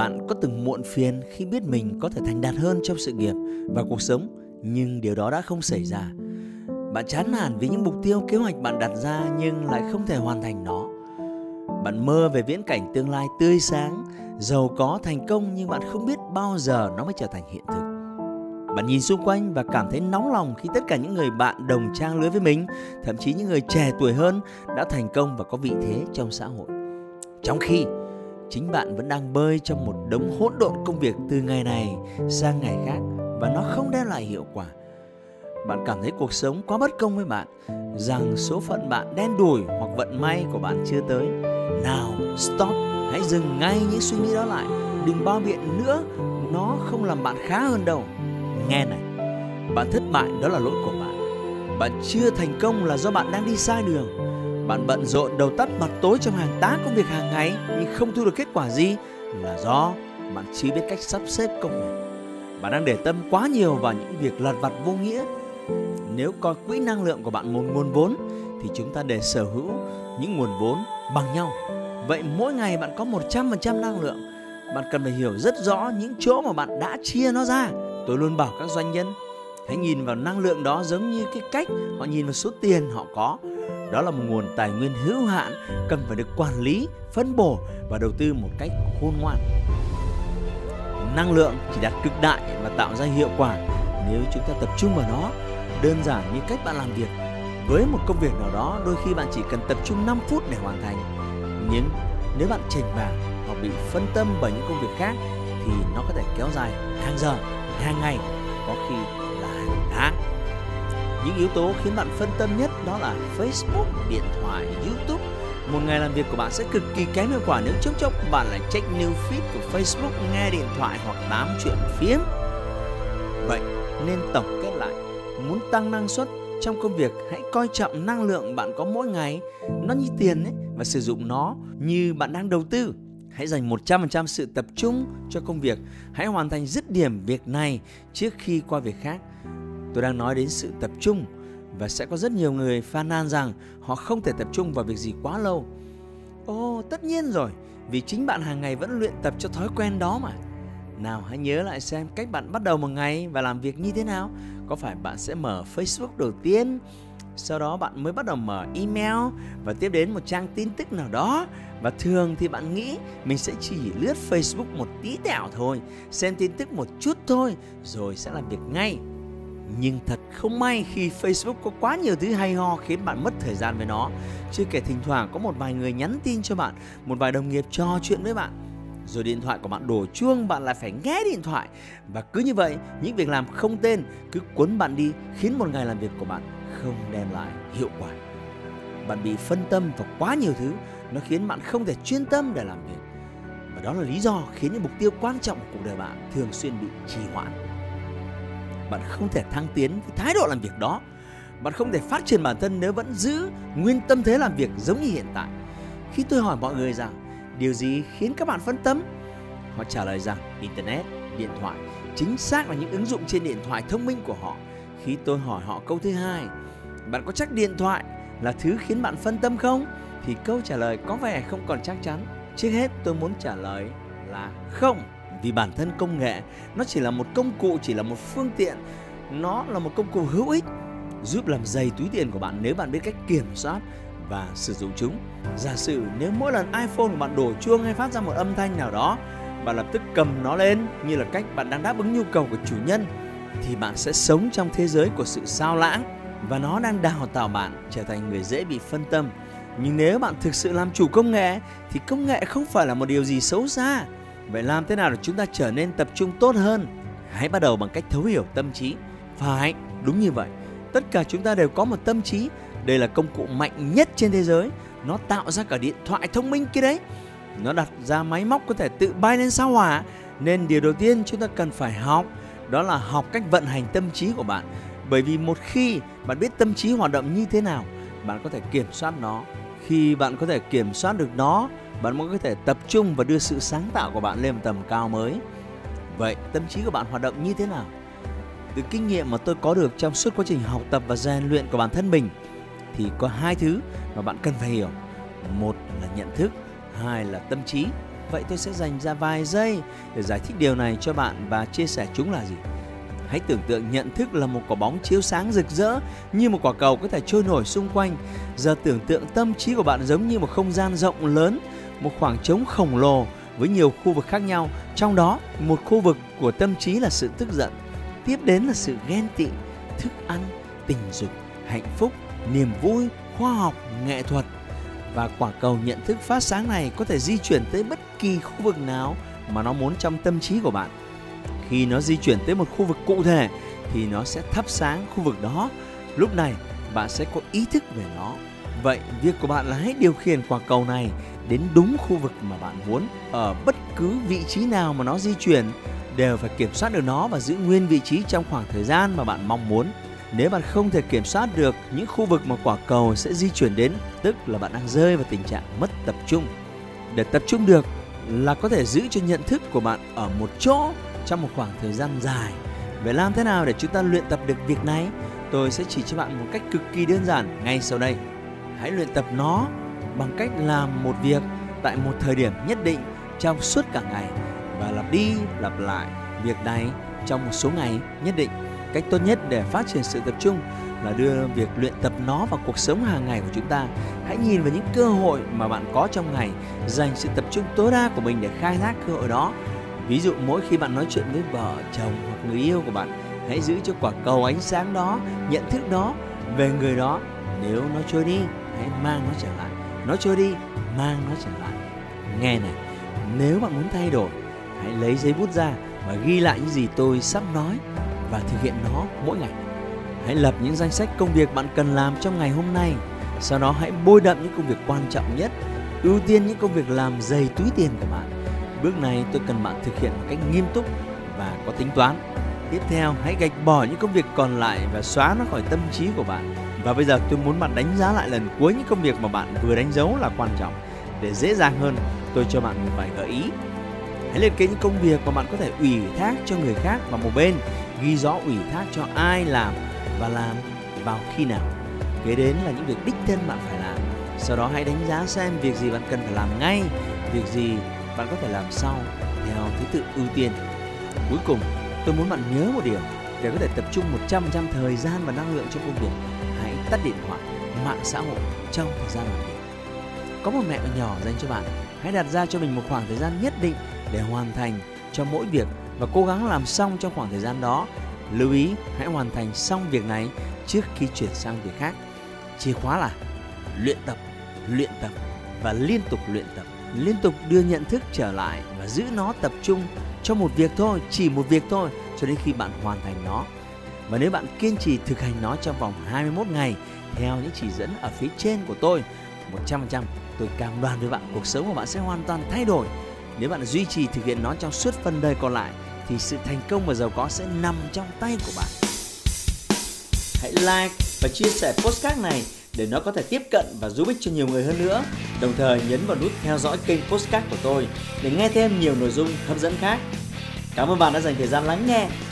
Bạn có từng muộn phiền khi biết mình có thể thành đạt hơn trong sự nghiệp và cuộc sống nhưng điều đó đã không xảy ra. Bạn chán nản vì những mục tiêu kế hoạch bạn đặt ra nhưng lại không thể hoàn thành nó. Bạn mơ về viễn cảnh tương lai tươi sáng, giàu có, thành công nhưng bạn không biết bao giờ nó mới trở thành hiện thực. Bạn nhìn xung quanh và cảm thấy nóng lòng khi tất cả những người bạn đồng trang lứa với mình, thậm chí những người trẻ tuổi hơn đã thành công và có vị thế trong xã hội. Trong khi chính bạn vẫn đang bơi trong một đống hỗn độn công việc từ ngày này sang ngày khác và nó không đem lại hiệu quả. Bạn cảm thấy cuộc sống quá bất công với bạn, rằng số phận bạn đen đủi hoặc vận may của bạn chưa tới. Nào, stop, hãy dừng ngay những suy nghĩ đó lại. Đừng bao biện nữa, nó không làm bạn khá hơn đâu. Nghe này, bạn thất bại đó là lỗi của bạn. Bạn chưa thành công là do bạn đang đi sai đường bạn bận rộn đầu tắt mặt tối trong hàng tá công việc hàng ngày, nhưng không thu được kết quả gì là do bạn chưa biết cách sắp xếp công việc. Bạn đang để tâm quá nhiều vào những việc lặt vặt vô nghĩa. Nếu coi quỹ năng lượng của bạn một nguồn vốn, thì chúng ta để sở hữu những nguồn vốn bằng nhau. Vậy mỗi ngày bạn có 100% năng lượng. Bạn cần phải hiểu rất rõ những chỗ mà bạn đã chia nó ra. Tôi luôn bảo các doanh nhân, hãy nhìn vào năng lượng đó giống như cái cách họ nhìn vào số tiền họ có đó là một nguồn tài nguyên hữu hạn cần phải được quản lý, phân bổ và đầu tư một cách khôn ngoan. Năng lượng chỉ đạt cực đại và tạo ra hiệu quả nếu chúng ta tập trung vào nó. Đơn giản như cách bạn làm việc. Với một công việc nào đó, đôi khi bạn chỉ cần tập trung 5 phút để hoàn thành. Nhưng nếu bạn chệch vào hoặc bị phân tâm bởi những công việc khác thì nó có thể kéo dài hàng giờ, hàng ngày, có khi là hàng tháng. Những yếu tố khiến bạn phân tâm nhất đó là Facebook, điện thoại, YouTube. Một ngày làm việc của bạn sẽ cực kỳ kém hiệu quả nếu chốc chốc bạn lại check new feed của Facebook, nghe điện thoại hoặc tám chuyện phiếm. Vậy nên tổng kết lại, muốn tăng năng suất trong công việc hãy coi trọng năng lượng bạn có mỗi ngày nó như tiền ấy và sử dụng nó như bạn đang đầu tư hãy dành 100% sự tập trung cho công việc hãy hoàn thành dứt điểm việc này trước khi qua việc khác Tôi đang nói đến sự tập trung và sẽ có rất nhiều người phàn nàn rằng họ không thể tập trung vào việc gì quá lâu. Ồ, tất nhiên rồi, vì chính bạn hàng ngày vẫn luyện tập cho thói quen đó mà. Nào hãy nhớ lại xem cách bạn bắt đầu một ngày và làm việc như thế nào. Có phải bạn sẽ mở Facebook đầu tiên, sau đó bạn mới bắt đầu mở email và tiếp đến một trang tin tức nào đó và thường thì bạn nghĩ mình sẽ chỉ lướt Facebook một tí tẹo thôi, xem tin tức một chút thôi rồi sẽ làm việc ngay nhưng thật không may khi Facebook có quá nhiều thứ hay ho khiến bạn mất thời gian với nó. Chưa kể thỉnh thoảng có một vài người nhắn tin cho bạn, một vài đồng nghiệp trò chuyện với bạn. Rồi điện thoại của bạn đổ chuông, bạn lại phải nghe điện thoại. Và cứ như vậy, những việc làm không tên cứ cuốn bạn đi khiến một ngày làm việc của bạn không đem lại hiệu quả. Bạn bị phân tâm vào quá nhiều thứ, nó khiến bạn không thể chuyên tâm để làm việc. Và đó là lý do khiến những mục tiêu quan trọng của cuộc đời bạn thường xuyên bị trì hoãn bạn không thể thăng tiến với thái độ làm việc đó. Bạn không thể phát triển bản thân nếu vẫn giữ nguyên tâm thế làm việc giống như hiện tại. Khi tôi hỏi mọi người rằng, điều gì khiến các bạn phân tâm? Họ trả lời rằng, internet, điện thoại. Chính xác là những ứng dụng trên điện thoại thông minh của họ. Khi tôi hỏi họ câu thứ hai, bạn có chắc điện thoại là thứ khiến bạn phân tâm không? Thì câu trả lời có vẻ không còn chắc chắn. Trước hết, tôi muốn trả lời là không vì bản thân công nghệ, nó chỉ là một công cụ, chỉ là một phương tiện, nó là một công cụ hữu ích, giúp làm dày túi tiền của bạn nếu bạn biết cách kiểm soát và sử dụng chúng. Giả sử nếu mỗi lần iphone của bạn đổ chuông hay phát ra một âm thanh nào đó, bạn lập tức cầm nó lên như là cách bạn đang đáp ứng nhu cầu của chủ nhân, thì bạn sẽ sống trong thế giới của sự sao lãng và nó đang đào tạo bạn trở thành người dễ bị phân tâm. Nhưng nếu bạn thực sự làm chủ công nghệ, thì công nghệ không phải là một điều gì xấu xa. Vậy làm thế nào để chúng ta trở nên tập trung tốt hơn? Hãy bắt đầu bằng cách thấu hiểu tâm trí. Phải, đúng như vậy. Tất cả chúng ta đều có một tâm trí. Đây là công cụ mạnh nhất trên thế giới. nó tạo ra cả điện thoại thông minh kia đấy nó đặt ra máy móc có thể tự bay lên sao hỏa nên điều đầu tiên chúng ta cần phải học đó là học cách vận hành tâm trí của bạn bởi vì một khi bạn biết tâm trí hoạt động như thế nào bạn có thể kiểm soát nó khi bạn có thể kiểm soát được nó bạn mới có thể tập trung và đưa sự sáng tạo của bạn lên một tầm cao mới. Vậy, tâm trí của bạn hoạt động như thế nào? Từ kinh nghiệm mà tôi có được trong suốt quá trình học tập và rèn luyện của bản thân mình, thì có hai thứ mà bạn cần phải hiểu. Một là nhận thức, hai là tâm trí. Vậy tôi sẽ dành ra vài giây để giải thích điều này cho bạn và chia sẻ chúng là gì. Hãy tưởng tượng nhận thức là một quả bóng chiếu sáng rực rỡ, như một quả cầu có thể trôi nổi xung quanh. Giờ tưởng tượng tâm trí của bạn giống như một không gian rộng lớn một khoảng trống khổng lồ với nhiều khu vực khác nhau, trong đó một khu vực của tâm trí là sự tức giận, tiếp đến là sự ghen tị, thức ăn, tình dục, hạnh phúc, niềm vui, khoa học, nghệ thuật. Và quả cầu nhận thức phát sáng này có thể di chuyển tới bất kỳ khu vực nào mà nó muốn trong tâm trí của bạn. Khi nó di chuyển tới một khu vực cụ thể thì nó sẽ thắp sáng khu vực đó. Lúc này, bạn sẽ có ý thức về nó. Vậy việc của bạn là hãy điều khiển quả cầu này đến đúng khu vực mà bạn muốn, ở bất cứ vị trí nào mà nó di chuyển, đều phải kiểm soát được nó và giữ nguyên vị trí trong khoảng thời gian mà bạn mong muốn. Nếu bạn không thể kiểm soát được những khu vực mà quả cầu sẽ di chuyển đến, tức là bạn đang rơi vào tình trạng mất tập trung. Để tập trung được là có thể giữ cho nhận thức của bạn ở một chỗ trong một khoảng thời gian dài. Vậy làm thế nào để chúng ta luyện tập được việc này? Tôi sẽ chỉ cho bạn một cách cực kỳ đơn giản ngay sau đây. Hãy luyện tập nó bằng cách làm một việc tại một thời điểm nhất định trong suốt cả ngày và lặp đi lặp lại việc này trong một số ngày nhất định. Cách tốt nhất để phát triển sự tập trung là đưa việc luyện tập nó vào cuộc sống hàng ngày của chúng ta. Hãy nhìn vào những cơ hội mà bạn có trong ngày, dành sự tập trung tối đa của mình để khai thác cơ hội đó. Ví dụ, mỗi khi bạn nói chuyện với vợ, chồng hoặc người yêu của bạn, hãy giữ cho quả cầu ánh sáng đó, nhận thức đó về người đó. Nếu nó trôi đi, hãy mang nó trở lại nó trôi đi, mang nó trở lại. Nghe này, nếu bạn muốn thay đổi, hãy lấy giấy bút ra và ghi lại những gì tôi sắp nói và thực hiện nó mỗi ngày. Hãy lập những danh sách công việc bạn cần làm trong ngày hôm nay. Sau đó hãy bôi đậm những công việc quan trọng nhất, ưu tiên những công việc làm dày túi tiền của bạn. Bước này tôi cần bạn thực hiện một cách nghiêm túc và có tính toán. Tiếp theo, hãy gạch bỏ những công việc còn lại và xóa nó khỏi tâm trí của bạn và bây giờ tôi muốn bạn đánh giá lại lần cuối những công việc mà bạn vừa đánh dấu là quan trọng. Để dễ dàng hơn, tôi cho bạn một vài gợi ý. Hãy liệt kê những công việc mà bạn có thể ủy thác cho người khác và một bên. Ghi rõ ủy thác cho ai làm và làm vào khi nào. Kế đến là những việc đích thân bạn phải làm. Sau đó hãy đánh giá xem việc gì bạn cần phải làm ngay, việc gì bạn có thể làm sau theo thứ tự ưu tiên. Cuối cùng, tôi muốn bạn nhớ một điều. Để có thể tập trung 100% thời gian và năng lượng cho công việc tắt điện thoại mạng xã hội trong thời gian làm việc có một mẹo nhỏ dành cho bạn hãy đặt ra cho mình một khoảng thời gian nhất định để hoàn thành cho mỗi việc và cố gắng làm xong trong khoảng thời gian đó. Lưu ý hãy hoàn thành xong việc này trước khi chuyển sang việc khác. Chìa khóa là luyện tập, luyện tập và liên tục luyện tập. Liên tục đưa nhận thức trở lại và giữ nó tập trung cho một việc thôi, chỉ một việc thôi cho đến khi bạn hoàn thành nó. Và nếu bạn kiên trì thực hành nó trong vòng 21 ngày theo những chỉ dẫn ở phía trên của tôi, 100% tôi cam đoan với bạn cuộc sống của bạn sẽ hoàn toàn thay đổi nếu bạn duy trì thực hiện nó trong suốt phần đời còn lại thì sự thành công và giàu có sẽ nằm trong tay của bạn. Hãy like và chia sẻ postcard này để nó có thể tiếp cận và giúp ích cho nhiều người hơn nữa. Đồng thời nhấn vào nút theo dõi kênh postcard của tôi để nghe thêm nhiều nội dung hấp dẫn khác. Cảm ơn bạn đã dành thời gian lắng nghe.